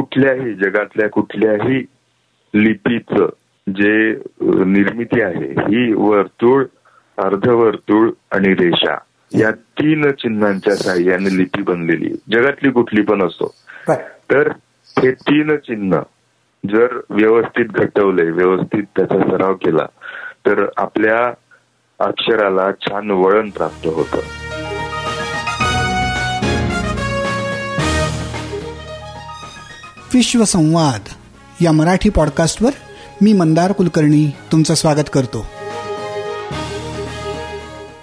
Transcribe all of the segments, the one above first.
कुठल्याही जगातल्या कुठल्याही लिपीचं जे निर्मिती आहे ही वर्तुळ अर्धवर्तुळ आणि रेषा या तीन चिन्हांच्या साह्याने लिपी बनलेली जगातली कुठली पण असो. तर हे तीन चिन्ह जर व्यवस्थित घटवले व्यवस्थित त्याचा सराव केला तर आपल्या अक्षराला छान वळण प्राप्त होत. विश्वसंवाद या मराठी पॉडकास्टवर मी मंदार कुलकर्णी तुमचं स्वागत करतो.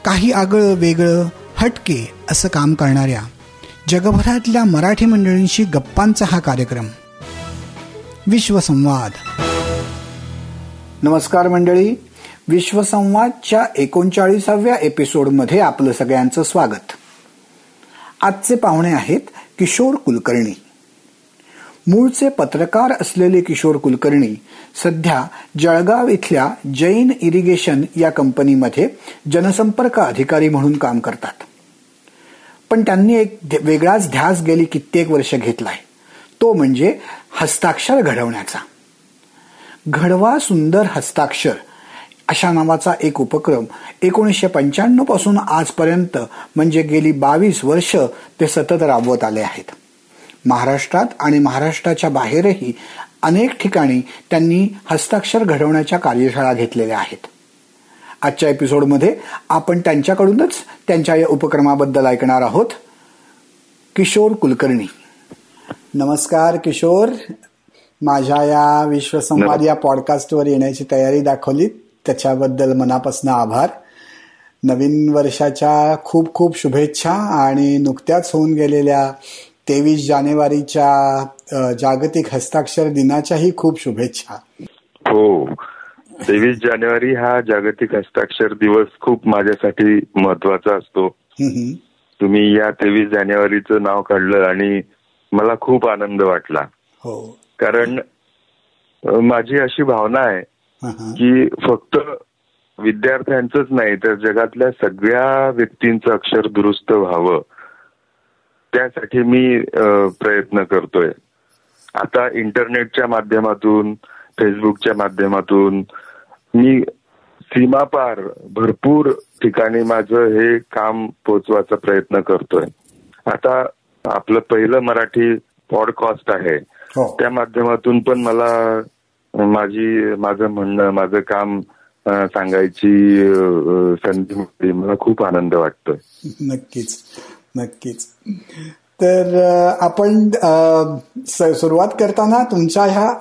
काही आगळं वेगळं हटके असं काम करणाऱ्या जगभरातल्या मराठी मंडळींशी गप्पांचा हा कार्यक्रम. विश्वसंवाद. नमस्कार मंडळी. विश्वसंवादच्या एकोणचाळीसाव्या एपिसोडमध्ये आपलं सगळ्यांचं स्वागत. आजचे पाहुणे आहेत किशोर कुलकर्णी. मूळचे पत्रकार असलेले किशोर कुलकर्णी सध्या जळगाव इथल्या जैन इरिगेशन या कंपनीमध्ये जनसंपर्क अधिकारी म्हणून काम करतात. पण त्यांनी एक वेगळाच ध्यास गेली कित्येक वर्ष घेतलाय. तो म्हणजे हस्ताक्षर घडवण्याचा. घडवा सुंदर हस्ताक्षर अशा नावाचा एक उपक्रम एकोणीसशे पंच्याण्णवपासून आजपर्यंत म्हणजे गेली बावीस वर्ष ते सतत राबवत आले आहेत. महाराष्ट्रात आणि महाराष्ट्राच्या बाहेरही अनेक ठिकाणी त्यांनी हस्ताक्षर घडवण्याच्या कार्यशाळा घेतलेल्या आहेत. आजच्या एपिसोडमध्ये आपण त्यांच्याकडूनच त्यांच्या या उपक्रमाबद्दल ऐकणार आहोत किशोर कुलकर्णी. नमस्कार किशोर. माझ्या या विश्वसंवाद या पॉडकास्टवर येण्याची तयारी दाखवली. त्याच्याबद्दल मनापासून आभार. नवीन वर्षाच्या खूप खूप शुभेच्छा आणि नुकत्याच होऊन गेलेल्या तेवीस जानेवारीच्या जागतिक हस्ताक्षर दिनाच्याही खूप शुभेच्छा. हो. तेवीस जानेवारी हा जागतिक हस्ताक्षर दिवस खूप माझ्यासाठी महत्त्वाचा असतो. तुम्ही या तेवीस जानेवारीचं नाव काढलं आणि मला खूप आनंद वाटला. हो. कारण माझी अशी भावना आहे की फक्त विद्यार्थ्यांचंच नाही तर जगातल्या सगळ्या व्यक्तींचं अक्षर दुरुस्त व्हावं. त्यासाठी मी प्रयत्न करतोय. आता इंटरनेटच्या माध्यमातून फेसबुकच्या माध्यमातून मी सीमापार भरपूर ठिकाणी माझं हे काम पोचवायचा प्रयत्न करतोय. आता आपलं पहिलं मराठी पॉडकास्ट आहे. हो. त्या माध्यमातून पण मला माझी माझं म्हणणं माझं काम सांगायची संधी मला खूप आनंद वाटतोय. नक्कीच. नक्कीच. तर आपण सुरुवात करताना तुमच्या ह्या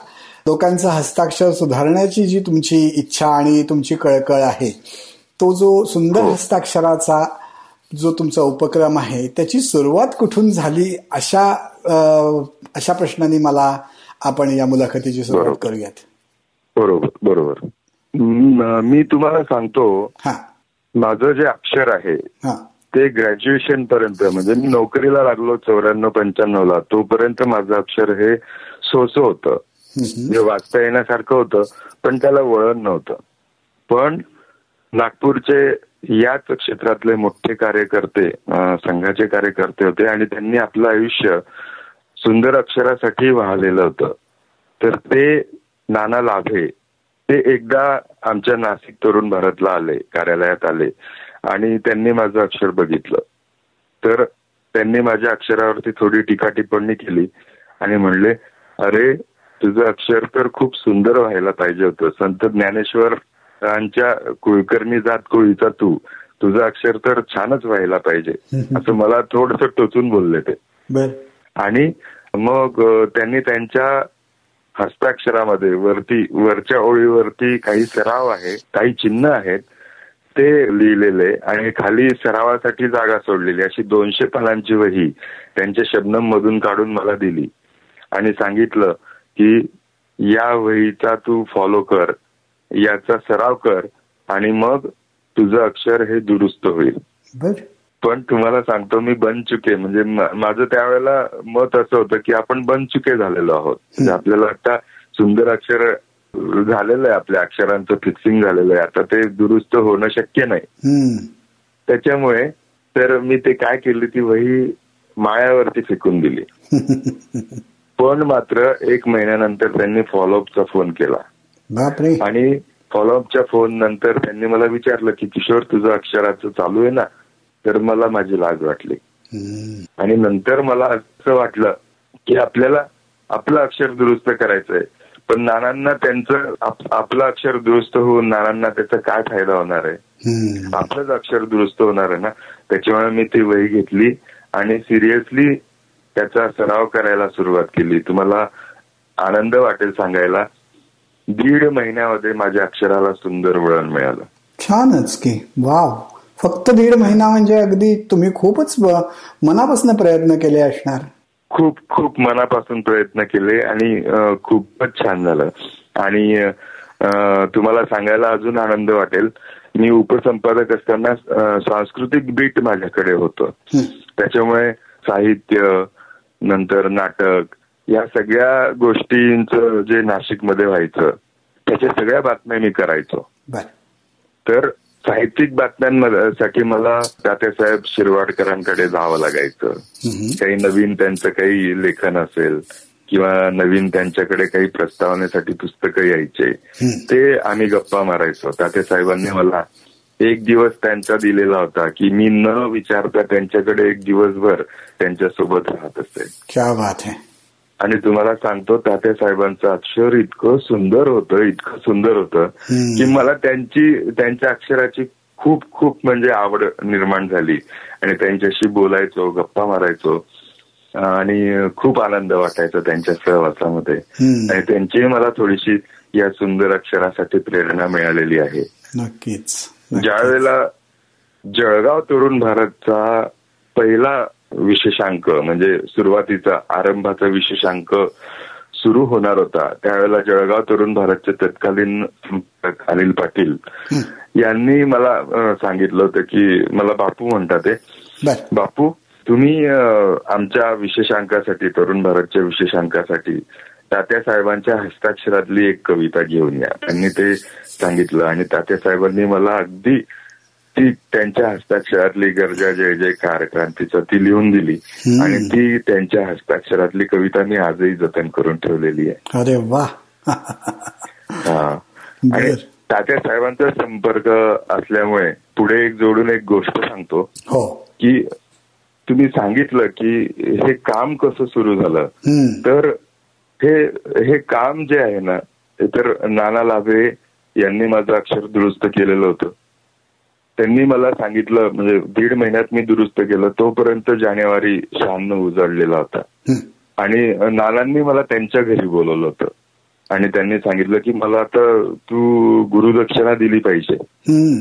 लोकांचं हस्ताक्षर सुधारण्याची जी तुमची इच्छा आणि तुमची कळकळ आहे तो जो सुंदर हो. हस्ताक्षराचा जो तुमचा उपक्रम आहे त्याची सुरुवात कुठून झाली अशा अशा प्रश्नांनी मला आपण या मुलाखतीची सुरुवात करूयात. बरोबर बरोबर. मी तुम्हाला सांगतो माझं जे अक्षर आहे ते ग्रॅज्युएशन पर्यंत म्हणजे मी नोकरीला लागलो चौऱ्याण्णव पंच्याण्णव ला तोपर्यंत माझं अक्षर हे सोसं होतं. म्हणजे वाचता येण्यासारखं होतं पण त्याला वळण नव्हतं. पण नागपूरचे याच क्षेत्रातले मोठे कार्यकर्ते संघाचे कार्यकर्ते होते आणि त्यांनी आपलं आयुष्य सुंदर अक्षरासाठी वाहलेलं होतं. तर ते नाना लाभे ते एकदा आमच्या नाशिक तरुण भारतला आले कार्यालयात आले. आणि त्यांनी माझं अक्षर बघितलं. तर त्यांनी माझ्या अक्षरावरती थोडी टीका टिप्पणी केली आणि म्हणले अरे तुझं अक्षर तर खूप सुंदर व्हायला पाहिजे होतं. संत ज्ञानेश्वरांच्या कुळकर्णी जात कोळीचा तू. तुझं अक्षर तर छानच व्हायला पाहिजे. असं मला थोडस टोचून बोलले ते. आणि मग त्यांनी त्यांच्या हस्ताक्षरामध्ये वरती वरच्या ओळीवरती काही सराव आहे काही चिन्ह आहेत. ते लिहिलेले आणि खाली सरावासाठी जागा सोडलेली अशी दोनशे पानांची वही त्यांच्या शबनम मधून काढून मला दिली. आणि सांगितलं की या वहीचा तू फॉलो कर याचा सराव कर आणि मग तुझं अक्षर हे दुरुस्त होईल. पण तुम्हाला सांगतो मी बन चुके म्हणजे माझं त्यावेळेला मत असं होतं की आपण बन चुके झालेलो आहोत. आपल्याला आता सुंदर अक्षर झालेलं आहे आपल्या अक्षरांचं फिक्सिंग झालेलं आहे. आता ते दुरुस्त होणं शक्य नाही. त्याच्यामुळे तर मी ते काय केली ती वही माळ्यावरती फेकून दिली. पण मात्र एक महिन्यानंतर त्यांनी फॉलोअपचा फोन केला. आणि फॉलोअपच्या फोन नंतर त्यांनी मला विचारलं की किशोर तुझं अक्षराचं चालू आहे ना? तर मला माझी लाज वाटली. आणि नंतर मला असं वाटलं की आपल्याला आपलं अक्षर दुरुस्त करायचंय. पण नानांना त्यांचं आपलं अक्षर दुरुस्त होऊन नानांना त्याचा काय फायदा होणार आहे? आपलंच अक्षर दुरुस्त होणार आहे ना? त्याच्यामुळे मी ती वही घेतली आणि सिरियसली त्याचा सराव करायला सुरुवात केली. तुम्हाला आनंद वाटेल सांगायला. दीड महिन्यामध्ये माझ्या अक्षराला सुंदर वळण मिळालं. छानच की. वाव. फक्त दीड महिना म्हणजे अगदी तुम्ही खूपच मनापासून प्रयत्न केले असणार. खूप खूप मनापासून प्रयत्न केले आणि खूपच छान झालं. आणि तुम्हाला सांगायला अजून आनंद वाटेल. मी उपसंपादक असताना सांस्कृतिक बीट माझ्याकडे होतं. त्याच्यामुळे साहित्य नंतर नाटक या सगळ्या गोष्टींचं जे नाशिकमध्ये व्हायचं त्याच्या सगळ्या बातम्या मी करायचो. तर साहित्यिक बातम्यांसाठी मला तात्यासाहेब शिरवाडकरांकडे जावं लागायचं. काही नवीन त्यांचं काही लेखन असेल किंवा नवीन त्यांच्याकडे काही प्रस्तावनेसाठी पुस्तकं यायचे ते आम्ही गप्पा मारायचो. तात्यासाहेबांनी मला एक दिवस त्यांचा दिलेला होता की मी न विचारता त्यांच्याकडे एक दिवसभर त्यांच्यासोबत राहत असेल क्या बात आहे आणि तुम्हाला सांगतो तात्या साहेबांचं अक्षर इतकं सुंदर होतं इतकं सुंदर होतं की मला त्यांची त्यांच्या अक्षराची खूप खूप म्हणजे आवड निर्माण झाली. आणि त्यांच्याशी बोलायचो गप्पा मारायचो आणि खूप आनंद वाटायचा त्यांच्या सहवासामध्ये. आणि त्यांची मला थोडीशी या सुंदर अक्षरासाठी प्रेरणा मिळालेली आहे. नक्कीच. ज्या वेळेला जळगाव तरुण भारतचा पहिला विशेषांक म्हणजे सुरुवातीचा आरंभाचा विशेषांक सुरू होणार होता. त्यावेळेला जळगाव तरुण भारतचे तत्कालीन अनिल पाटील यांनी मला सांगितलं होतं की मला बापू म्हणतात बापू तुम्ही आमच्या विशेषांकासाठी तरुण भारतच्या विशेषांकासाठी तात्या साहेबांच्या हस्ताक्षरातली एक कविता घेऊन या. त्यांनी ते सांगितलं आणि तात्या साहेबांनी मला अगदी ती त्यांच्या हस्ताक्षरातली गरजा जय जयकार क्रांतीचा ती लिहून दिली. आणि ती त्यांच्या हस्ताक्षरातली कविता मी आजही जतन करून ठेवलेली आहे. अरे वा. हा. आणि तात्या साहेबांचा संपर्क असल्यामुळे पुढे एक जोडून एक गोष्ट सांगतो. हो. की तुम्ही सांगितलं की हे काम कसं सुरू झालं. तर हे हे काम जे आहे ना तर नाना लाभे यांनी माझं अक्षर दुरुस्त केलेलं होतं. त्यांनी मला सांगितलं म्हणजे दीड महिन्यात मी दुरुस्त केलं तोपर्यंत जानेवारी शहाण्णव उजाडलेला होता. आणि नानांनी मला त्यांच्या घरी बोलवलं होतं. आणि त्यांनी सांगितलं की मला आता तू गुरुदक्षिणा दिली पाहिजे.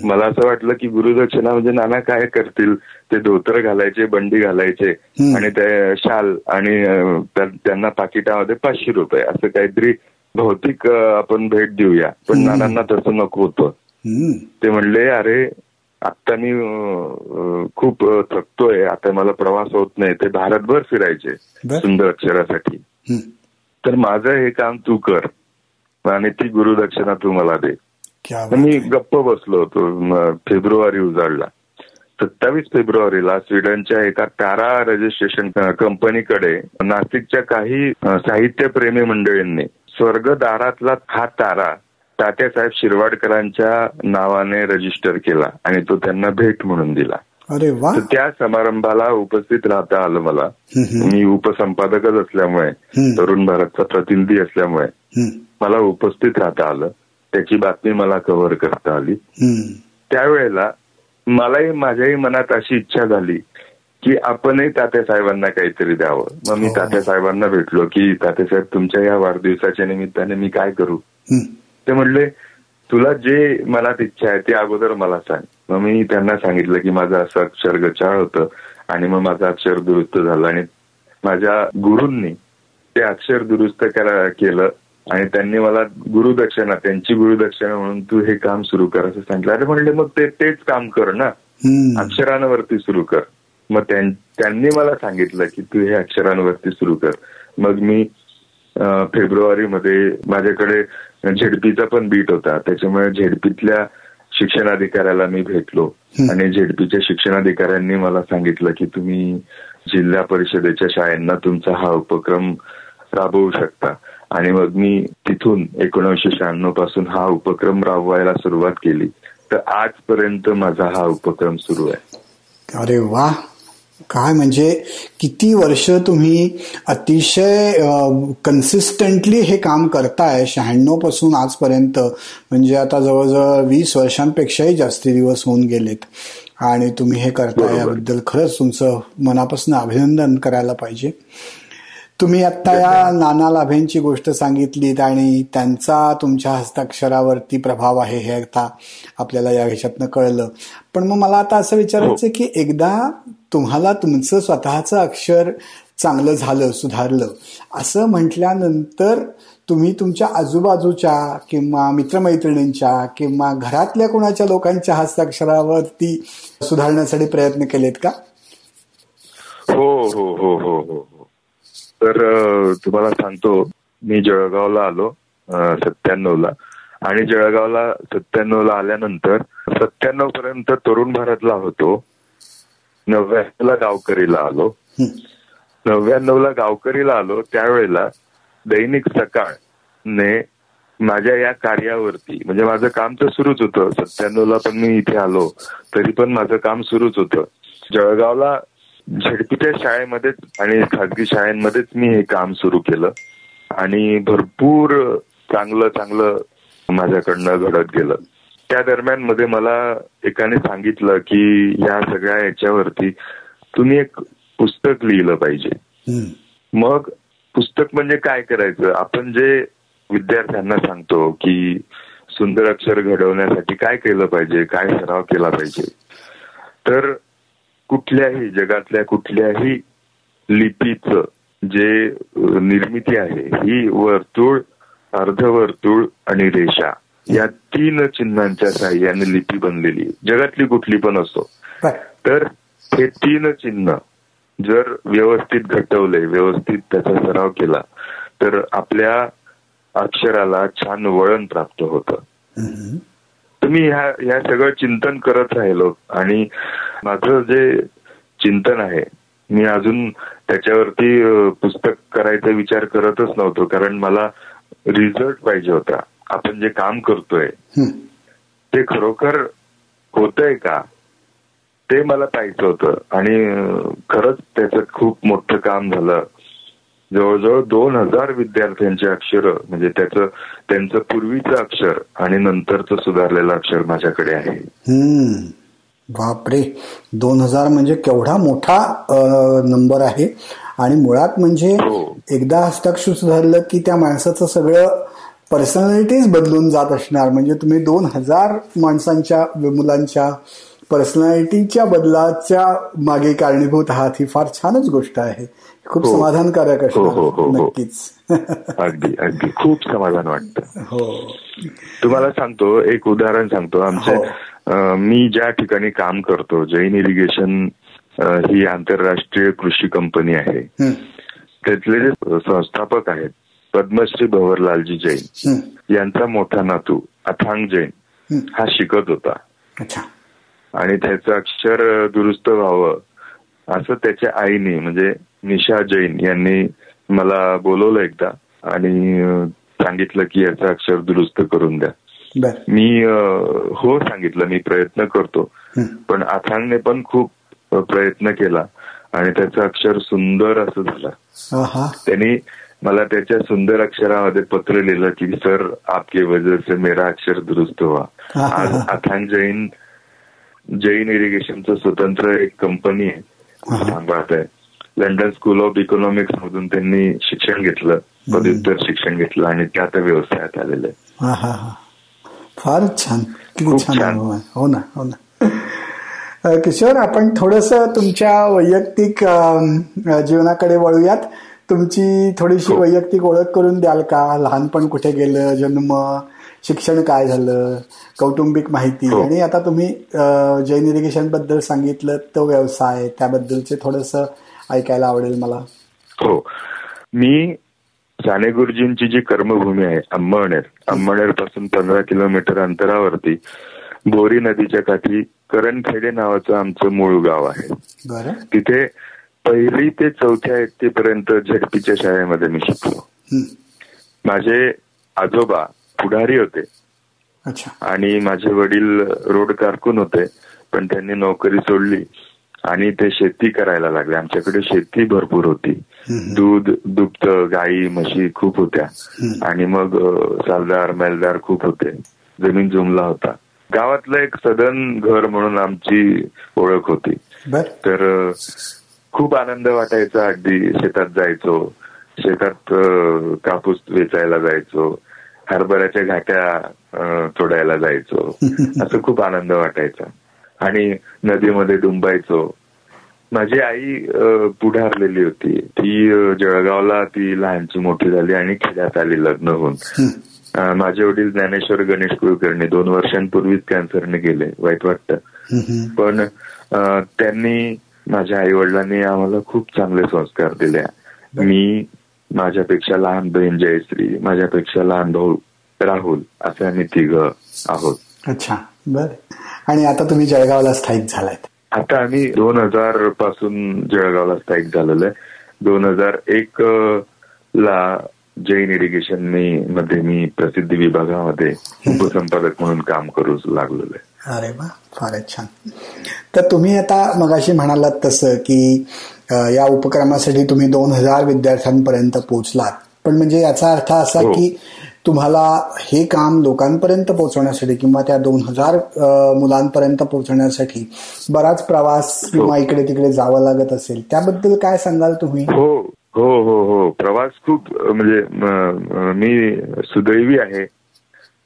मला असं वाटलं की गुरुदक्षिणा म्हणजे नाना काय करतील? ते धोतर घालायचे बंडी घालायचे आणि ते शाल आणि त्यांना पाकिटामध्ये पाचशे रुपये असं काहीतरी भौतिक आपण भेट देऊया. पण नानांना तसं नको होतं. ते म्हणले अरे आता मी खूप थकतोय. आता मला प्रवास होत नाही. ते भारतभर फिरायचे सुंदर अक्षरासाठी. तर माझं हे काम तू कर आणि ती गुरुदक्षिणा तू मला दे. मी गप्प बसलो होतो फेब्रुवारी उजाडला. सत्तावीस फेब्रुवारीला स्वीडनच्या एका तारा रजिस्ट्रेशन कंपनीकडे नाशिकच्या काही साहित्यप्रेमी मंडळींनी स्वर्गदारातला हा तारा तात्यासाहेब शिरवाडकरांच्या नावाने रजिस्टर केला आणि तो त्यांना भेट म्हणून दिला. अरे वा. त्या समारंभाला उपस्थित राहता आलं मला. मी उपसंपादकच असल्यामुळे तरुण भारतचा प्रतिनिधी असल्यामुळे मला उपस्थित राहता आलं. त्याची बातमी मला कव्हर करता आली. त्यावेळेला मलाही माझ्याही मनात अशी इच्छा झाली की आपणही तात्यासाहेबांना काहीतरी द्यावं. मग मी तात्यासाहेबांना भेटलो की तात्यासाहेब तुमच्या या वाढदिवसाच्या निमित्ताने मी काय करू? ते म्हणले तुला जे मनात इच्छा आहे ते अगोदर मला सांग. मग मी त्यांना सांगितलं की माझं असं अक्षर गचाळ होतं आणि मग माझं अक्षर दुरुस्त झालं आणि माझ्या गुरूंनी ते अक्षर दुरुस्त करा केलं आणि त्यांनी मला गुरुदक्षिणा त्यांची गुरुदक्षिणा म्हणून तू हे काम सुरू कर असं सांगितलं. अरे म्हणले मग ते तेच काम कर ना. अक्षरांवरती सुरू कर. मग त्यांनी मला सांगितलं की तू हे अक्षरांवरती सुरू कर. मग मी फेब्रुवारीमध्ये माझ्याकडे झेडपीचा पण बीट होता. त्याच्यामुळे झेडपीतल्या शिक्षणाधिकाऱ्याला मी भेटलो. आणि झेडपीच्या शिक्षणाधिकाऱ्यांनी मला सांगितलं की तुम्ही जिल्हा परिषदेच्या शाळांना तुमचा हा उपक्रम राबवू शकता. आणि मग मी तिथून एकोणीसशे शहाण्णवपासून हा उपक्रम राबवायला सुरुवात केली. तर आजपर्यंत माझा हा उपक्रम सुरू आहे. अरे वा. काय म्हणजे किती वर्ष तुम्ही अतिशय कन्सिस्टंटली हे काम करताय? शहाण्णवपासून आजपर्यंत. म्हणजे आता जवळजवळ वीस वर्षांपेक्षाही जास्ती दिवस होऊन गेलेत. आणि तुम्ही हे करताय याबद्दल खरंच तुमचं मनापासून अभिनंदन करायला पाहिजे. तुम्ही आता या नाना लाभेंची गोष्ट सांगितलीत आणि त्यांचा तुमच्या हस्ताक्षरावरती प्रभाव आहे हे आता आपल्याला या ह्याच्यातनं कळलं. पण मग मला आता असं विचारायचं की एकदा तुम्हाला तुमचं स्वतःचं अक्षर चांगलं झालं सुधारलं. असं म्हटल्यानंतर तुम्ही तुमच्या आजूबाजूच्या किंवा मित्रमैत्रिणींच्या किंवा घरातल्या कोणाच्या लोकांच्या हस्ताक्षरावरती सुधारण्यासाठी प्रयत्न केलेत का? हो हो हो हो हो. तर तुम्हाला सांगतो मी जळगावला आलो सत्त्याण्णवला. आणि जळगावला सत्त्याण्णव ला आल्यानंतर सत्त्याण्णव पर्यंत तरुण भारतला होतो. नव्याण्णव ला गावकरीला आलो. नव्याण्णव ला गावकरीला आलो त्यावेळेला दैनिक सकाळ ने माझ्या या कार्यावरती म्हणजे माझं काम तर सुरूच होतं सत्त्याण्णव ला पण मी इथे आलो तरी पण माझं काम सुरूच होतं. जळगावला झडपीच्या शाळेमध्येच आणि खाजगी शाळेमध्येच मी हे काम सुरू केलं. आणि भरपूर चांगलं चांगलं माझ्याकडनं घडत गेलं. त्या दरम्यानमध्ये मला एकाने सांगितलं की या सगळ्या याच्यावरती तुम्ही एक पुस्तक लिहिलं पाहिजे. मग पुस्तक म्हणजे काय करायचं? आपण जे विद्यार्थ्यांना सांगतो की सुंदर अक्षर घडवण्यासाठी काय केलं पाहिजे? काय सराव केला पाहिजे? तर कुठल्याही जगातल्या कुठल्याही लिपीचं जे निर्मिती आहे ही वर्तुळ अर्धवर्तुळ आणि रेषा. या तीन चिन्हांच्या साह्याने लिपी बनलेली जगातली कुठली पण असो. तर हे तीन चिन्ह जर व्यवस्थित घटवले व्यवस्थित त्याचा सराव केला तर आपल्या अक्षराला छान वळण प्राप्त होतं. तुम्ही ह्या ह्या सगळं चिंतन करत राहिलो आणि माझं जे चिंतन आहे मी अजून त्याच्यावरती पुस्तक करायचा विचार करतच नव्हतो कारण मला रिझल्ट पाहिजे होता. आपण जे काम करतोय ते खरोखर होतंय का? ते मला पाहिजे होतं. आणि खरंच त्याचं खूप मोठं काम झालं. जवळजवळ दोन हजार विद्यार्थ्यांचे अक्षर म्हणजे त्याचं त्यांचं पूर्वीचं अक्षर आणि नंतरचं सुधारलेलं अक्षर माझ्याकडे आहे. बापरे. दोन हजार म्हणजे केवढा मोठा नंबर आहे. आणि मुळात म्हणजे हो. एकदा हस्ताक्षर सुधारलं की त्या माणसाचं सगळं पर्सनॅलिटीज बदलून जात असणार. म्हणजे तुम्ही दोन हजार माणसांच्या मुलांच्या पर्सनॅलिटीच्या बदलाच्या मागे कारणीभूत आहात ही फार छानच गोष्ट आहे. खूप हो. समाधानकारक असणार हो, नक्कीच. अगदी अगदी. खूप समाधान वाटतं. हो. तुम्हाला सांगतो एक उदाहरण सांगतो. आमच्या मी ज्या ठिकाणी काम करतो जैन इरिगेशन ही आंतरराष्ट्रीय कृषी कंपनी आहे. त्यातले जे संस्थापक आहेत पद्मश्री भवरलालजी जैन यांचा मोठा नातू अथांग जैन हा. शिकत होता. आणि त्याचं अक्षर दुरुस्त व्हावं असं त्याच्या आईने म्हणजे निशा जैन यांनी मला बोलवलं एकदा आणि सांगितलं की याचं अक्षर दुरुस्त करून द्या. मी हो सांगितलं मी प्रयत्न करतो. पण अथांगने पण खूप प्रयत्न केला आणि त्याचं अक्षर सुंदर असं झालं. त्यांनी मला त्याच्या सुंदर अक्षरामध्ये पत्र लिहिलं की सर आपके वजह से मेरा अक्षर दुरुस्त व्हा आज अथांग जैन जैन इरिगेशनचं स्वतंत्र एक कंपनी आहे. लंडन स्कूल ऑफ इकॉनॉमिक्स मधून त्यांनी शिक्षण घेतलं. पदव्युत्तर शिक्षण घेतलं आणि त्या आता व्यवसायात आलेलं आहे. फारच छान. किती छान हो ना हो ना. किशोर आपण थोडस तुमच्या वैयक्तिक जीवनाकडे वळूयात. तुमची थोडीशी हो. वैयक्तिक ओळख करून द्याल का? लहानपण कुठे गेलं? जन्म शिक्षण काय झालं? कौटुंबिक माहिती. हो. आणि आता तुम्ही जैन इरिगेशनबद्दल सांगितलं तो व्यवसाय त्याबद्दलचे थोडस ऐकायला आवडेल मला. हो. मी साने गुरुजींची जी कर्मभूमी आहे अंमळनेर अंमळनेरपासून पंधरा किलोमीटर अंतरावरती बोरी नदीच्या काठी करणखेडे नावाचं आमचं मूळ गाव आहे. तिथे पहिली ते चौथ्या पर्यंत झडपीच्या शाळेमध्ये मी शिकलो. माझे आजोबा पुढारी होते. आणि माझे वडील रोड कारकून होते पण त्यांनी नोकरी सोडली आणि ते शेती करायला लागले. आमच्याकडे शेती भरपूर होती. दूध दुग्ध गाई म्हशी खूप होत्या. आणि मग सालदार मैलदार खूप होते. जमीन जुमला होता. गावातलं एक सदन घर म्हणून आमची ओळख होती. तर खूप आनंद वाटायचा अगदी. शेतात जायचो. शेतात कापूस वेचायला जायचो. हरभऱ्याच्या घाट्या तोडायला जायचो. असं खूप आनंद वाटायचा. आणि नदीमध्ये डुंबायचो. माझी आई पुढारलेली होती. ती जळगावला ती लहानची मोठी झाली आणि खेड्यात आली लग्न होऊन. माझे वडील ज्ञानेश्वर गणेश कुलकर्णी दोन वर्षांपूर्वीच कॅन्सरने गेले वाईट वाटतं. पण त्यांनी माझ्या आई वडिलांनी आम्हाला खूप चांगले संस्कार दिले. मी माझ्यापेक्षा लहान बहीण जयश्री माझ्यापेक्षा लहान भाऊ राहुल असे आम्ही तिघ आहोत. अच्छा बर. आणि आता तुम्ही जळगावला स्थायिक झालाय आता आम्ही दोन हजारपासून जळगावला स्थायिक झालेलो आहे. दोन हजार एक ला जैन इरिगेशन मी मध्ये मी प्रसिद्धी विभागामध्ये उपसंपादक म्हणून काम करू लागलेलो आहे. अरे वा फारच छान. तर तुम्ही आता मगाशी म्हणालात तसं की या उपक्रमासाठी तुम्ही दोन हजार विद्यार्थ्यांपर्यंत पोहोचलात. पण म्हणजे याचा अर्थ असा हो. की तुम्हाला हे काम लोकांपर्यंत पोहोचवण्यासाठी किंवा त्या दोन हजार मुलांपर्यंत पोहोचण्यासाठी बराच प्रवास किंवा हो. इकडे तिकडे जावं लागत असेल त्याबद्दल काय सांगाल तुम्ही? हो. हो हो हो. प्रवास खूप म्हणजे मी सुदैवी आहे.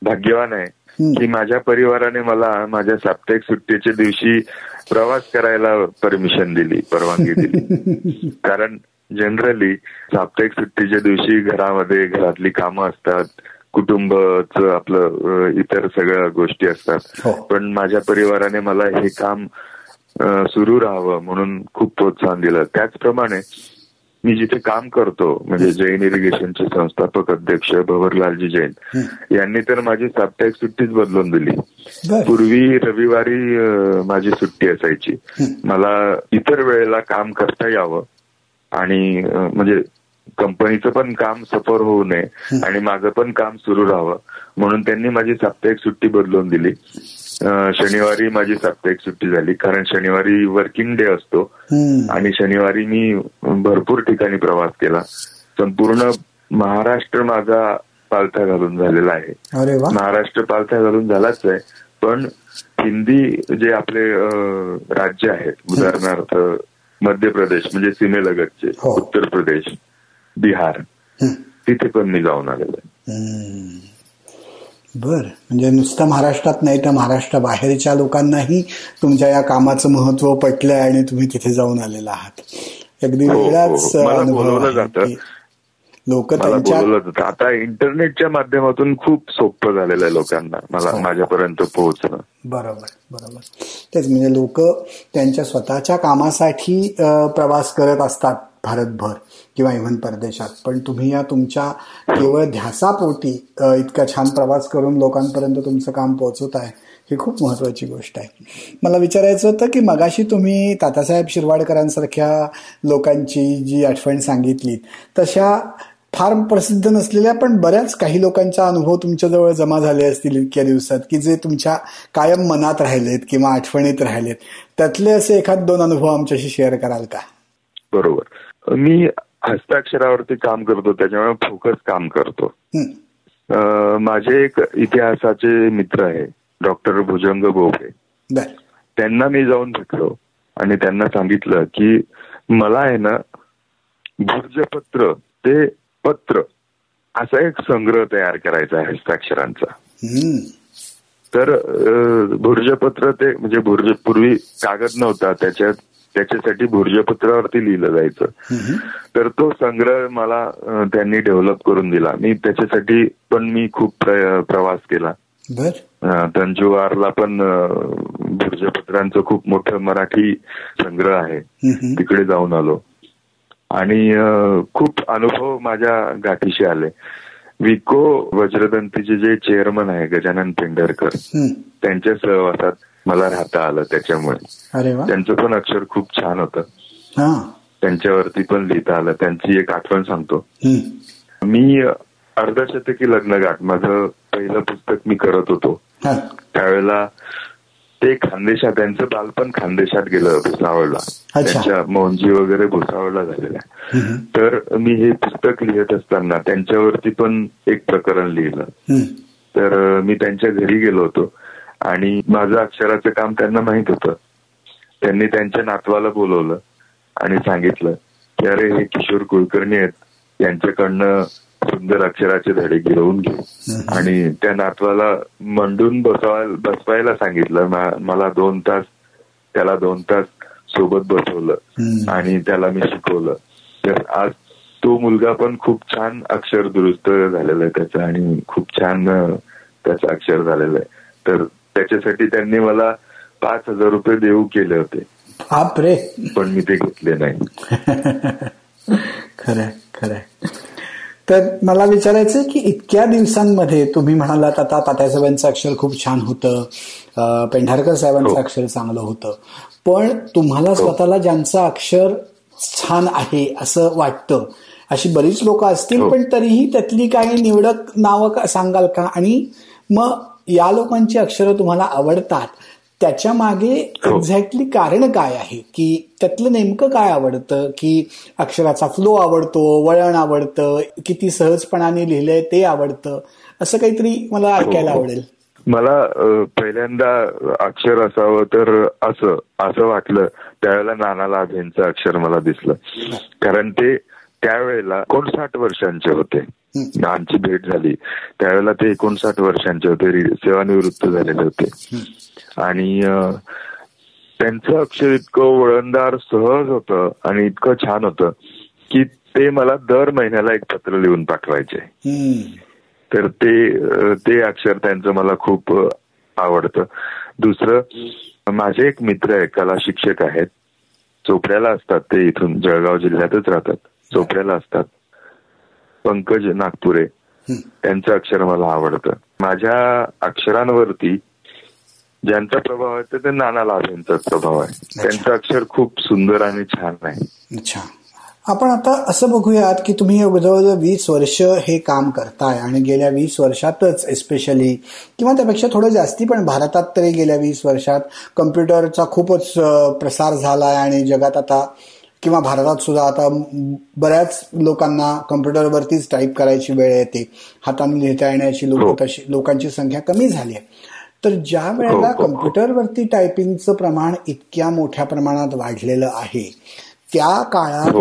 भाग्यवान आहे. की माझ्या परिवाराने मला माझ्या साप्ताहिक सुट्टीच्या दिवशी प्रवास करायला परमिशन दिली परवानगी दिली. कारण जनरली साप्ताहिक सुट्टीच्या दिवशी घरामध्ये घरातली कामं असतात कुटुंबच आपलं इतर सगळ्या गोष्टी असतात. हो. पण माझ्या परिवाराने मला हे काम सुरू राहावं म्हणून खूप प्रोत्साहन दिलं. त्याचप्रमाणे मी जिथे काम करतो म्हणजे जैन इरिगेशनचे संस्थापक अध्यक्ष भवरलालजी जैन यांनी तर माझी साप्ताहिक सुट्टीच बदलून दिली. पूर्वी रविवारी माझी सुट्टी असायची. मला इतर वेळेला काम करता यावं आणि म्हणजे कंपनीचं पण काम सफर होऊ नये आणि माझं पण काम सुरू राहावं म्हणून त्यांनी माझी साप्ताहिक सुट्टी बदलून दिली. शनिवारी माझी साप्ताहिक सुट्टी झाली कारण शनिवारी वर्किंग डे असतो. आणि शनिवारी मी भरपूर ठिकाणी प्रवास केला. संपूर्ण महाराष्ट्र माझा पालथा घालून झालेला आहे. महाराष्ट्र पालथा घालून झालाच आहे पण हिंदी जे आपले राज्य आहेत उदाहरणार्थ मध्य प्रदेश म्हणजे सीमेलगतचे हो. उत्तर प्रदेश बिहार तिथे पण मी जाऊन आलेलो आहे. बर. म्हणजे नुसतं महाराष्ट्रात नाही तर महाराष्ट्रा बाहेरच्या लोकांनाही तुमच्या या कामाचं महत्त्व पटलंय आणि तुम्ही तिथे जाऊन आलेला आहात. अगदी हो, वेगळाच हो. अनुभव लोक त्यांच्या आता इंटरनेटच्या माध्यमातून खूप सोपं झालेलं आहे लोकांना मला हो. माझ्यापर्यंत पोहोचणं. बरोबर बरोबर. तेच म्हणजे लोक त्यांच्या स्वतःच्या कामासाठी प्रवास करत असतात. भारतभर किंवा इव्हन परदेशात. पण तुम्ही या तुमच्या केवळ ध्यासापोटी इतका छान प्रवास करून लोकांपर्यंत तुमचं काम पोहोचवत आहे ही खूप महत्वाची गोष्ट आहे. मला विचारायचं होतं की मगाशी तुम्ही तातासाहेब शिरवाडकरांसारख्या लोकांची जी आठवण सांगितली तशा फार प्रसिद्ध नसलेल्या पण बऱ्याच काही लोकांचा अनुभव तुमच्याजवळ जमा झाले असतील इतक्या दिवसात की जे तुमच्या कायम मनात राहिलेत किंवा आठवणीत राहिलेत. त्यातले असे एखाद दोन अनुभव आमच्याशी शेअर कराल का? बरोबर. मी हस्ताक्षरावरती काम करतो त्याच्यामुळे फोकस काम करतो. माझे एक इतिहासाचे मित्र आहे डॉक्टर भुजंग गोपे त्यांना मी जाऊन भेटलो आणि त्यांना सांगितलं की मला आहे ना भुर्जपत्र ते पत्र असा एक संग्रह तयार करायचा आहे हस्ताक्षरांचा. तर भुर्जपत्र ते म्हणजे भुर्ज पूर्वी कागद नव्हता त्याच्यात त्याच्यासाठी भुर्जपत्रावरती लिहिलं जायचं. तर तो संग्रह मला त्यांनी डेव्हलप करून दिला. मी त्याच्यासाठी पण मी खूप प्रवास केला. तंजुवारला पण भुर्जपत्रांचं खूप मोठं मराठी संग्रह आहे. तिकडे जाऊन आलो. आणि खूप अनुभव माझ्या गाठीशी आले. विको वज्रदंतीचे जे चेअरमन आहे गजानन पेंढरकर त्यांच्या सहवासात मला राहता आलं त्याच्यामुळे. त्यांचं पण अक्षर खूप छान होतं. त्यांच्यावरती पण लिहिता आलं. त्यांची एक आठवण सांगतो. मी अर्धशतकी लग्न गाठ माझं पहिलं पुस्तक मी करत होतो. त्यावेळेला ते खानदेशात त्यांचं बालपण खानदेशात गेलं भुसावळला. त्यांच्या मोहनजी वगैरे भुसावळला झालेल्या. तर मी हे पुस्तक लिहित असताना त्यांच्यावरती पण एक प्रकरण लिहिलं. तर मी त्यांच्या घरी गेलो होतो. आणि माझं अक्षराचं काम त्यांना माहीत होतं. त्यांनी त्यांच्या नातवाला बोलवलं आणि सांगितलं की अरे हे किशोर कुलकर्णी आहेत. यांच्याकडनं सुंदर अक्षराचे धडे घेऊन घे. आणि त्या नातवाला मंडून बसवायला बसवायला सांगितलं. मला दोन तास त्याला दोन तास सोबत बसवलं आणि त्याला मी शिकवलं. तर आज तो मुलगा पण खूप छान अक्षर दुरुस्त झालेला आहे त्याचं आणि खूप छान त्याचं अक्षर झालेलं आहे. तर त्याच्यासाठी त्यांनी मला पाच हजार रुपये देऊ केले होते पण मी ते घेतले नाही खरंय खरंय तर मला विचारायचं की इतक्या दिवसांमध्ये तुम्ही म्हणालात आता तात्यासाहेबांचं अक्षर खूप छान होतं पेंढारकर साहेबांचं हो. अक्षर चांगलं होतं पण तुम्हाला हो. स्वतःला ज्यांचं अक्षर छान आहे असं वाटतं अशी बरीच लोक असतील हो. पण तरीही त्यातली काही निवडक नावं सांगाल का आणि मग या लोकांची अक्षरं तुम्हाला आवडतात. त्याच्यामागे एक्झॅक्टली हो. कारण काय आहे? की त्यातलं नेमकं काय आवडतं? की अक्षराचा फ्लो आवडतो वळण आवडतं किती सहजपणाने लिहिलंय ते आवडतं? असं काहीतरी मला हो, ऐकायला हो. आवडेल. मला पहिल्यांदा अक्षर असावं तर असं असं वाटलं. त्यावेळेला नाना लाभेंचं अक्षर मला दिसलं. कारण ते त्यावेळेला एकोणसाठ वर्षांचे होते. आमची भेट झाली. त्यावेळेला ते एकोणसाठ वर्षांचे होते सेवानिवृत्त झालेले होते. आणि त्यांचं अक्षर इतकं वळणदार सहज होतं आणि इतकं छान होतं की ते मला दर महिन्याला एक पत्र लिहून पाठवायचे. तर ते ते अक्षर त्यांचं मला खूप आवडतं. दुसरं माझे एक मित्र आहे कला शिक्षक आहेत. चोपड्याला असतात ते इथून जळगाव जिल्ह्यातच राहतात. चोपड्याला असतात. पंकज नागपुरे त्यांचं अक्षर मला आवडतं. माझ्या अक्षरांवरती ज्यांचा प्रभाव आहे ते नाना लाल यांचाच प्रभाव आहे. त्यांचं अक्षर खूप सुंदर आणि छान आहे. अच्छा. आपण आता असं बघूयात की तुम्ही जवळजवळ वीस वर्ष हे काम करताय आणि गेल्या वीस वर्षातच एस्पेशली किंवा त्यापेक्षा थोडं जास्ती पण भारतात तरी गेल्या वीस वर्षात कम्प्युटरचा खूपच प्रसार झालाय आणि जगात आता किंवा भारतात सुद्धा आता बऱ्याच लोकांना कम्प्युटरवरतीच टाईप करायची वेळ येते. हाताने लिहिता येण्याची लोक हो. तशी लोकांची संख्या कमी झाली आहे. तर ज्या वेळेला हो, हो, कम्प्युटरवरती टायपिंगचं प्रमाण इतक्या मोठ्या प्रमाणात वाढलेलं आहे त्या काळात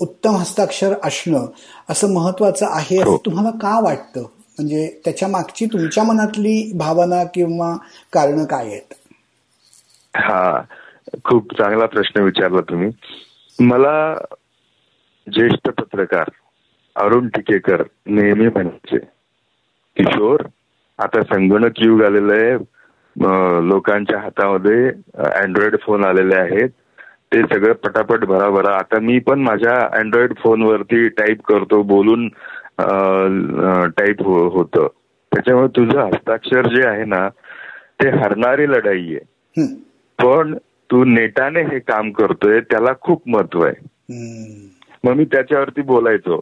उत्तम हस्ताक्षर असणं असं महत्वाचं आहे असं तुम्हाला का वाटतं? म्हणजे त्याच्या मागची तुमच्या मनातली भावना किंवा कारण काय आहेत? हा खूप चांगला प्रश्न विचारला तुम्ही. मला ज्येष्ठ पत्रकार अरुण टिकेकर नेहमी म्हणायचे किशोर आता संगणक युग आलेलं आहे. लोकांच्या हातामध्ये अँड्रॉइड फोन आलेले आहेत. ते सगळं पटापट भरा भरा. आता मी पण माझ्या अँड्रॉइड फोनवरती टाईप करतो बोलून टाईप हो, होतं. त्याच्यामुळे तुझं हस्ताक्षर जे आहे ना ते हरणारी लढाई आहे. पण तू नेटाने हे काम करतोय त्याला खूप महत्त्व आहे. मग मी त्याच्यावरती बोलायचो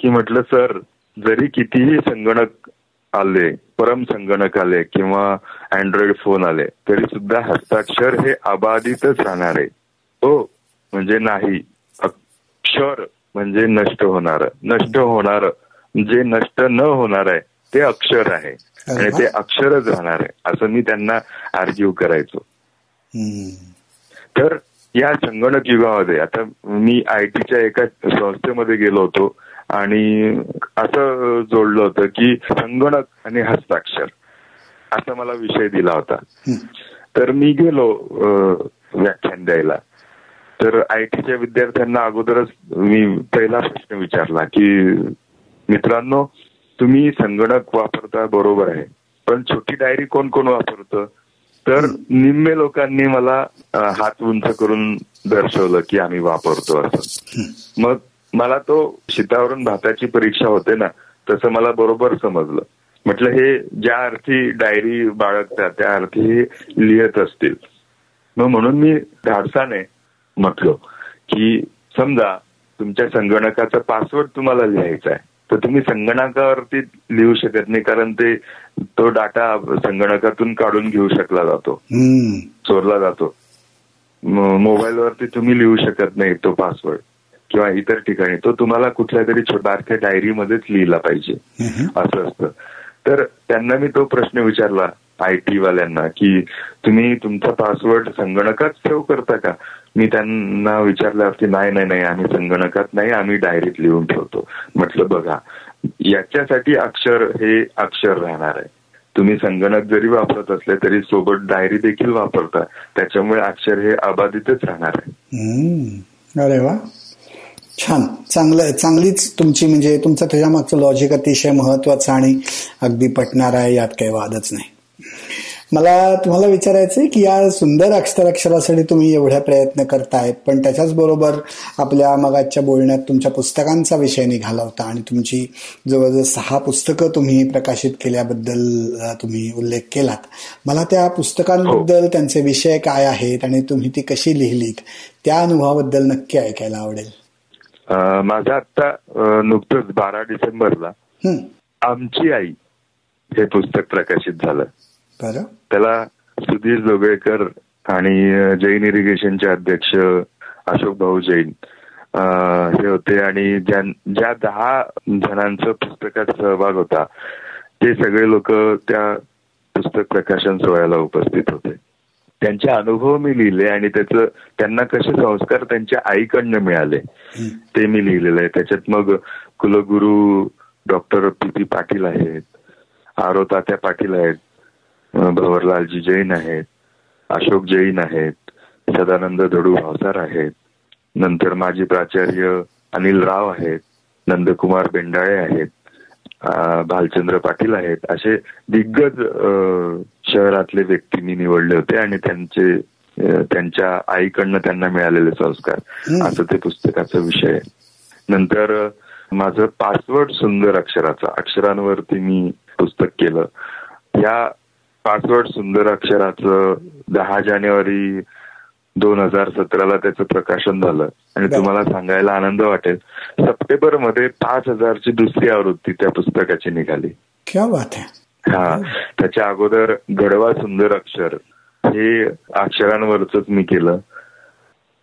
की म्हटलं सर जरी कितीही संगणक आले परम संगणक आले किंवा अँड्रॉइड फोन आले तरी सुद्धा हस्ताक्षर हे अबाधितच राहणार आहे. हो म्हणजे नाही. अक्षर म्हणजे नष्ट होणार. नष्ट होणार जे नष्ट न होणार आहे ते अक्षर आहे. आणि ते अक्षरच राहणार आहे. असं मी त्यांना आर्ग्यू करायचो. तर या संगणक युगामध्ये आता मी आय टीच्या एका संस्थेमध्ये गेलो होतो आणि असं जोडलं होतं की संगणक आणि हस्ताक्षर असा मला विषय दिला होता. तर मी गेलो व्याख्यान द्यायला. तर आय टीच्या विद्यार्थ्यांना अगोदरच मी पहिला प्रश्न विचारला की मित्रांनो तुम्ही संगणक वापरता बरोबर आहे पण छोटी डायरी कोण कोण वापरतं? तर निम्मे लोकांनी मला हात उंच करून दर्शवलं की आम्ही वापरतो असं. मग मला तो शीतावरून भाताची परीक्षा होते ना तसं मला बरोबर समजलं. म्हटलं हे ज्या अर्थी डायरी बाळगतात त्या अर्थी लिहित असतील. मग म्हणून मी धाडसाने म्हटलो की समजा तुमच्या संगणकाचा पासवर्ड तुम्हाला लिहायचा आहे तर तुम्ही संगणकावरती लिहू शकत नाही कारण ते तो डाटा संगणकातून काढून घेऊ शकला जातो. चोरला जातो. मोबाईलवरती तुम्ही लिहू शकत नाही तो पासवर्ड किंवा इतर ठिकाणी. तो तुम्हाला कुठल्या तरी बारक्या डायरीमध्येच लिहिला पाहिजे. असं असतं. तर त्यांना मी तो प्रश्न विचारला आय टी वाल्यांना की तुम्ही तुमचा पासवर्ड संगणकात सेव्ह करता का? मी त्यांना विचारल्यावरती नाही नाही नाही आम्ही संगणकात नाही आम्ही डायरीत लिहून ठेवतो. म्हटलं बघा याच्यासाठी अक्षर हे अक्षर राहणार आहे. तुम्ही संगणक जरी वापरत असले तरी सोबत डायरी देखील वापरता. त्याच्यामुळे अक्षर हे अबाधितच राहणार आहे. अरे वा. छान. चांगलं चांगलीच तुमची म्हणजे तुमचं त्याच्या मागचं लॉजिक अतिशय महत्वाचं आणि अगदी पटणार आहे यात काही वादच नाही. मला तुम्हाला विचारायचंय की या सुंदर अक्षराक्षरासाठी तुम्ही एवढ्या प्रयत्न करतायत पण त्याच्याच बरोबर आपल्या मगाच्या बोलण्यात तुमच्या पुस्तकांचा विषय निघाला होता आणि तुमची जवळजवळ सहा पुस्तकं तुम्ही प्रकाशित केल्याबद्दल तुम्ही उल्लेख केलात. मला त्या पुस्तकांबद्दल हो. त्यांचे विषय काय आहेत आणि तुम्ही ती कशी लिहिलीत त्या अनुभवाबद्दल नक्की ऐकायला आवडेल. माझं आता नुकतंच बारा डिसेंबरला आमची आई हे पुस्तक प्रकाशित झालं. त्याला सुधीर जोगळेकर आणि जैन इरिगेशनचे अध्यक्ष अशोक भाऊ जैन हे होते. आणि ज्या दहा जणांचं पुस्तकात सहभाग होता ते सगळे लोक त्या पुस्तक प्रकाशन सोहळ्याला उपस्थित होते. त्यांचे अनुभव मी लिहिले आणि त्याचं त्यांना कसे संस्कार त्यांच्या आईकडनं मिळाले ते मी लिहिलेलं आहे. त्याच्यात मग कुलगुरू डॉक्टर पी पी पाटील आहेत आरो तात्या पाटील आहेत भवरलालजी जैन आहेत अशोक जैन आहेत सदानंद धडू भावसार आहेत नंतर माजी प्राचार्य अनिल राव आहेत नंदकुमार बेंडाळे आहेत भालचंद्र पाटील आहेत असे दिग्गज शहरातले व्यक्ती मी निवडले होते आणि त्यांचे त्यांच्या आईकडनं त्यांना मिळालेले संस्कार. असं ते पुस्तकाचा विषय आहे. नंतर माझं पासवर्ड सुंदर अक्षराचा अक्षरांवरती मी पुस्तक केलं. या पासवर्ड सुंदर अक्षराचं दहा जानेवारी दोन हजार सतराला त्याचं प्रकाशन झालं. आणि तुम्हाला सांगायला आनंद वाटेल. सप्टेंबरमध्ये पाच हजारची दुसरी आवृत्ती त्या पुस्तकाची निघाली. क्या बात आहे. हा. त्याच्या अगोदर गडवा सुंदर अक्षर हे अक्षरांवरच मी केलं.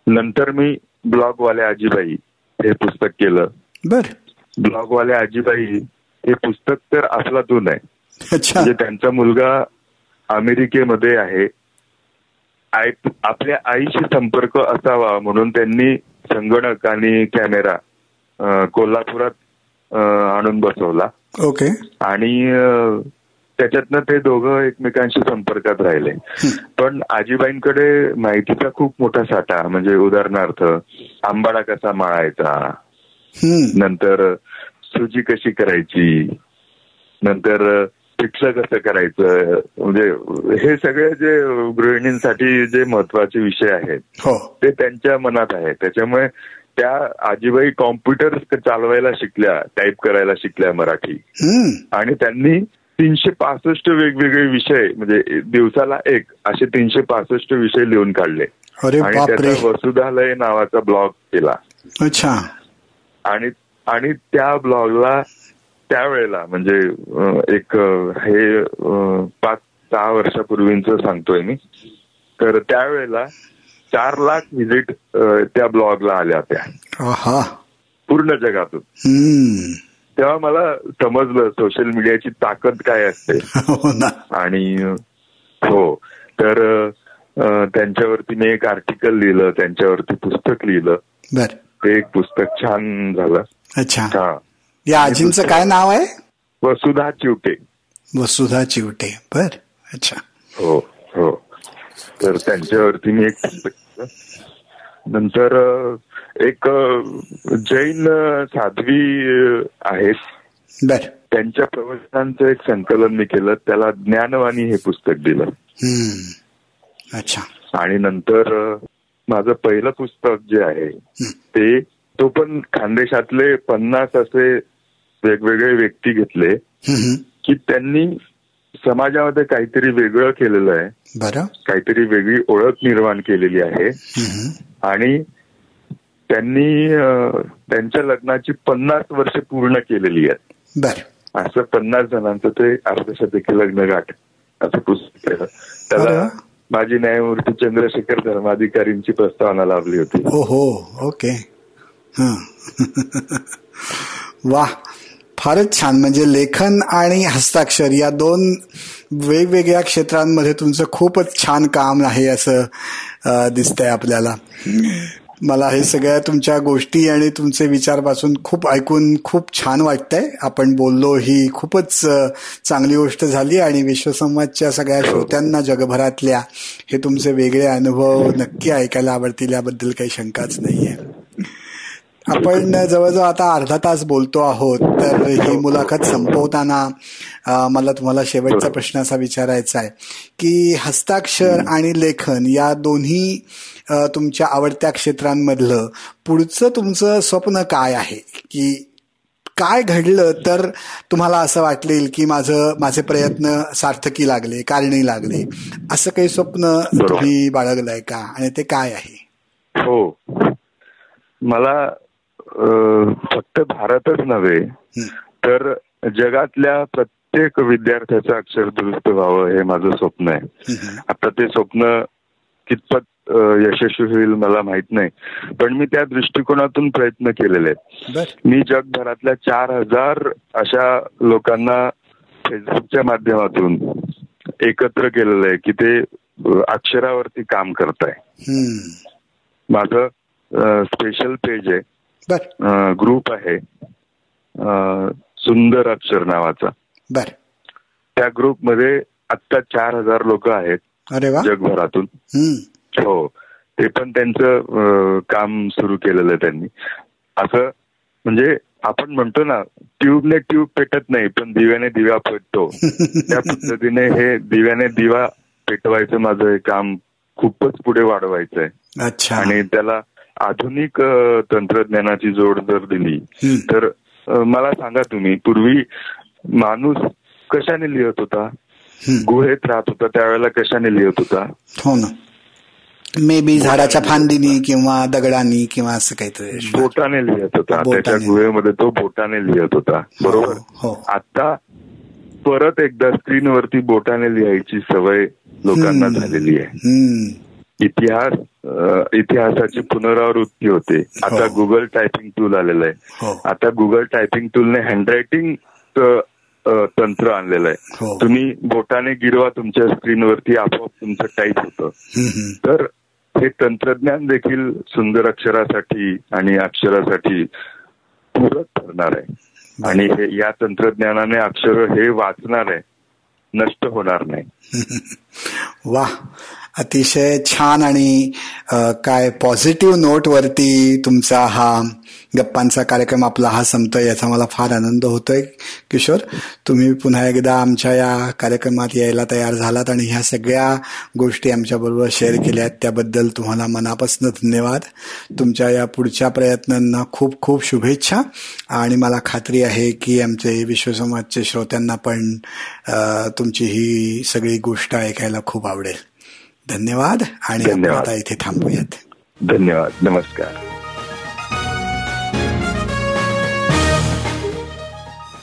नंतर मी ब्लॉगवाले आजीबाई हे पुस्तक केलं. बर. ब्लॉगवाले आजीबाई हे पुस्तक तर अफलातून आहे म्हणजे त्यांचा मुलगा अमेरिकेमध्ये आहे. आपल्या आईशी संपर्क असावा म्हणून त्यांनी संगणक आणि कॅमेरा कोल्हापुरात आणून बसवला. ओके. आणि त्याच्यातनं ते दोघं एकमेकांशी संपर्कात राहिले. पण आजीबाईंकडे माहितीचा खूप मोठा साठा म्हणजे उदाहरणार्थ आंबाडा कसा माळायचा? नंतर सुजी कशी करायची? नंतर पिठलं कसं करायचं. म्हणजे हे सगळे जे गृहिणींसाठी जे महत्त्वाचे विषय आहेत हो. ते त्यांच्या मनात आहे. त्याच्यामुळे त्या आजीबाई कॉम्प्युटर चालवायला शिकल्या टाईप करायला शिकल्या मराठी. आणि त्यांनी तीनशे पासष्ट वेगवेगळे विषय म्हणजे दिवसाला एक असे तीनशे पासष्ट विषय लिहून काढले. आणि त्याचा वसुधालय नावाचा ब्लॉग केला. अच्छा. आणि आणि त्या ब्लॉगला त्यावेळेला म्हणजे एक हे पाच सहा वर्षापूर्वीच सांगतोय मी. तर त्यावेळेला चार लाख व्हिजिट त्या ब्लॉगला आल्या त्या पूर्ण जगातून. तेव्हा मला समजलं सोशल मीडियाची ताकद काय असते. हो आणि हो. तर त्यांच्यावरती मी एक आर्टिकल लिहिलं त्यांच्यावरती पुस्तक लिहिलं. ते एक पुस्तक छान झालं. अच्छा. हा. या आजींचं काय नाव आहे? वसुधा चिवटे. वसुधा चिवटे. बर. अच्छा. हो हो. तर त्यांच्यावरती मी एक नंतर एक जैन साध्वी आहेत. बर. त्यांच्या प्रवचनांचं एक संकलन मी केलं. त्याला ज्ञानवाणी हे पुस्तक दिलं. अच्छा. आणि नंतर माझं पहिलं पुस्तक जे आहे ते तो पण खानदेशातले पन्नास असे वेगवेगळे व्यक्ती घेतले की त्यांनी समाजामध्ये काहीतरी वेगळं केलेलं आहे. काहीतरी वेगळी ओळख निर्माण केलेली आहे. आणि त्यांनी त्यांच्या लग्नाची पन्नास वर्ष पूर्ण केलेली आहेत. असं पन्नास जणांचं ते अर्धशतकी लग्न गाठ. असं पुस्तक त्याला माजी न्यायमूर्ती चंद्रशेखर धर्माधिकारींची प्रस्तावना लाभली होती. हो ओके. वा. फारच छान. म्हणजे लेखन आणि हस्ताक्षर या दोन वेगवेगळ्या क्षेत्रांमध्ये तुमचं खूपच छान काम आहे असं दिसतंय आपल्याला. मला हे सगळ्या तुमच्या गोष्टी आणि तुमचे विचारपासून खूप ऐकून खूप छान वाटतंय. आपण बोललो ही खूपच चांगली गोष्ट झाली आणि विश्वसंवादच्या सगळ्या श्रोत्यांना जगभरातल्या हे तुमचे वेगळे अनुभव नक्की ऐकायला आवडतील याबद्दल काही शंकाच नाहीये. आपण जवळजवळ आता अर्धा तास बोलतो आहोत तर ही मुलाखत संपवताना मला तुम्हाला शेवटचा प्रश्न असा विचारायचा आहे की हस्ताक्षर आणि लेखन या दोन्ही तुमच्या आवडत्या क्षेत्रांमधलं पुढचं तुमचं स्वप्न काय आहे? की काय घडलं तर तुम्हाला असं वाटलेल की माझं माझे प्रयत्न सार्थकी लागले कारणी लागले? असं काही स्वप्न तुम्ही बाळगलंय का? आणि ते काय आहे? हो. मला फक्त भारतच नव्हे तर जगातल्या प्रत्येक विद्यार्थ्याचं अक्षर दुरुस्त व्हावं हे माझं स्वप्न आहे. आता ते स्वप्न कितपत यशस्वी होईल मला माहीत नाही पण मी त्या दृष्टिकोनातून प्रयत्न केलेले आहेत. मी जगभरातल्या चार हजार अशा लोकांना फेसबुकच्या माध्यमातून एकत्र केलेलं आहे की ते अक्षरावरती काम करताय. माझं स्पेशल पेज आहे. ग्रुप आहे. सुंदर अक्षर नावाचा. बर. त्या ग्रुपमध्ये आता चार हजार लोक आहेत. अरे जगभरातून. हो. ते पण त्यांचं काम सुरू केलेलं आहे त्यांनी. असं म्हणजे आपण म्हणतो ना ट्यूबने ट्यूब पेटत नाही पण दिव्याने दिवा पेटतो. त्या पद्धतीने हे दिव्याने दिवा पेटवायचं माझं हे काम खूपच पुढे वाढवायचं आहे आणि त्याला आधुनिक तंत्रज्ञानाची जोड जर दिली तर मला सांगा तुम्ही पूर्वी माणूस कशाने लिहत होता? गुहेत राहत होता त्यावेळेला कशाने लिहत होता? हो ना. मे बी झाडाच्या फांदीनी किंवा दगडानी किंवा असं काहीतरी. बोटाने लिहत होता. त्याच्या गुहेमध्ये तो बोटाने लिहत होता. बरोबर? हो, हो. आता परत एकदा स्क्रीनवरती बोटाने लिहायची सवय लोकांना झालेली आहे. इतिहास इतिहासाची पुनरावृत्ती होते. आता गुगल टायपिंग टूल आलेलं आहे. हो. आता गुगल टायपिंग टूलने हँडरायटिंग तंत्र आणलेलं आहे. हो. तुम्ही बोटाने गिरवा तुमच्या स्क्रीनवरती आपोआप तुमचं टाईप होतं. तर हे तंत्रज्ञान देखील सुंदर अक्षरासाठी आणि अक्षरासाठी पूरक ठरणार आहे. आणि हे या तंत्रज्ञानाने अक्षर हे वाचणार आहे. नष्ट होणार नाही. वा. अतिशय छान आणि काय पॉझिटिव्ह नोटवरती तुमचा हा गप्पांचा कार्यक्रम आपला हा संपतोय याचा मला फार आनंद होतोय. किशोर तुम्ही पुन्हा एकदा आमच्या या कार्यक्रमात यायला तयार झालात आणि ह्या सगळ्या गोष्टी आमच्याबरोबर शेअर केल्या त्याबद्दल तुम्हाला मनापासून धन्यवाद. तुमच्या या पुढच्या प्रयत्नांना खूप खूप शुभेच्छा. आणि मला खात्री आहे की आमचे विश्वसमाजचे श्रोत्यांना पण तुमची ही सगळी गोष्ट ऐकायला खूप आवडेल. धन्यवाद आणि आता इथे थांबूयात. धन्यवाद. नमस्कार.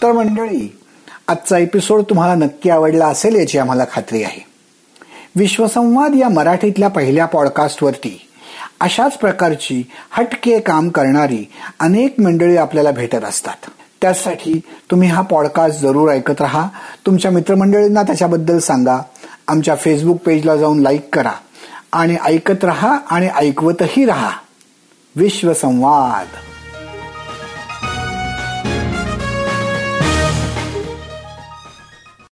तर मंडळी आजचा एपिसोड तुम्हाला नक्की आवडला असेल याची आम्हाला खात्री आहे. विश्वसंवाद या मराठीतल्या पहिल्या पॉडकास्टवरती अशाच प्रकारची हटके काम करणारी अनेक मंडळी आपल्याला भेटत असतात. त्यासाठी तुम्ही हा पॉडकास्ट जरूर ऐकत राहा. तुमच्या मित्रमंडळींना त्याच्याबद्दल सांगा. आमच्या फेसबुक पेजला जाऊन लाईक करा आणि ऐकत रहा आणि ऐकवतही रहा. विश्वसंवाद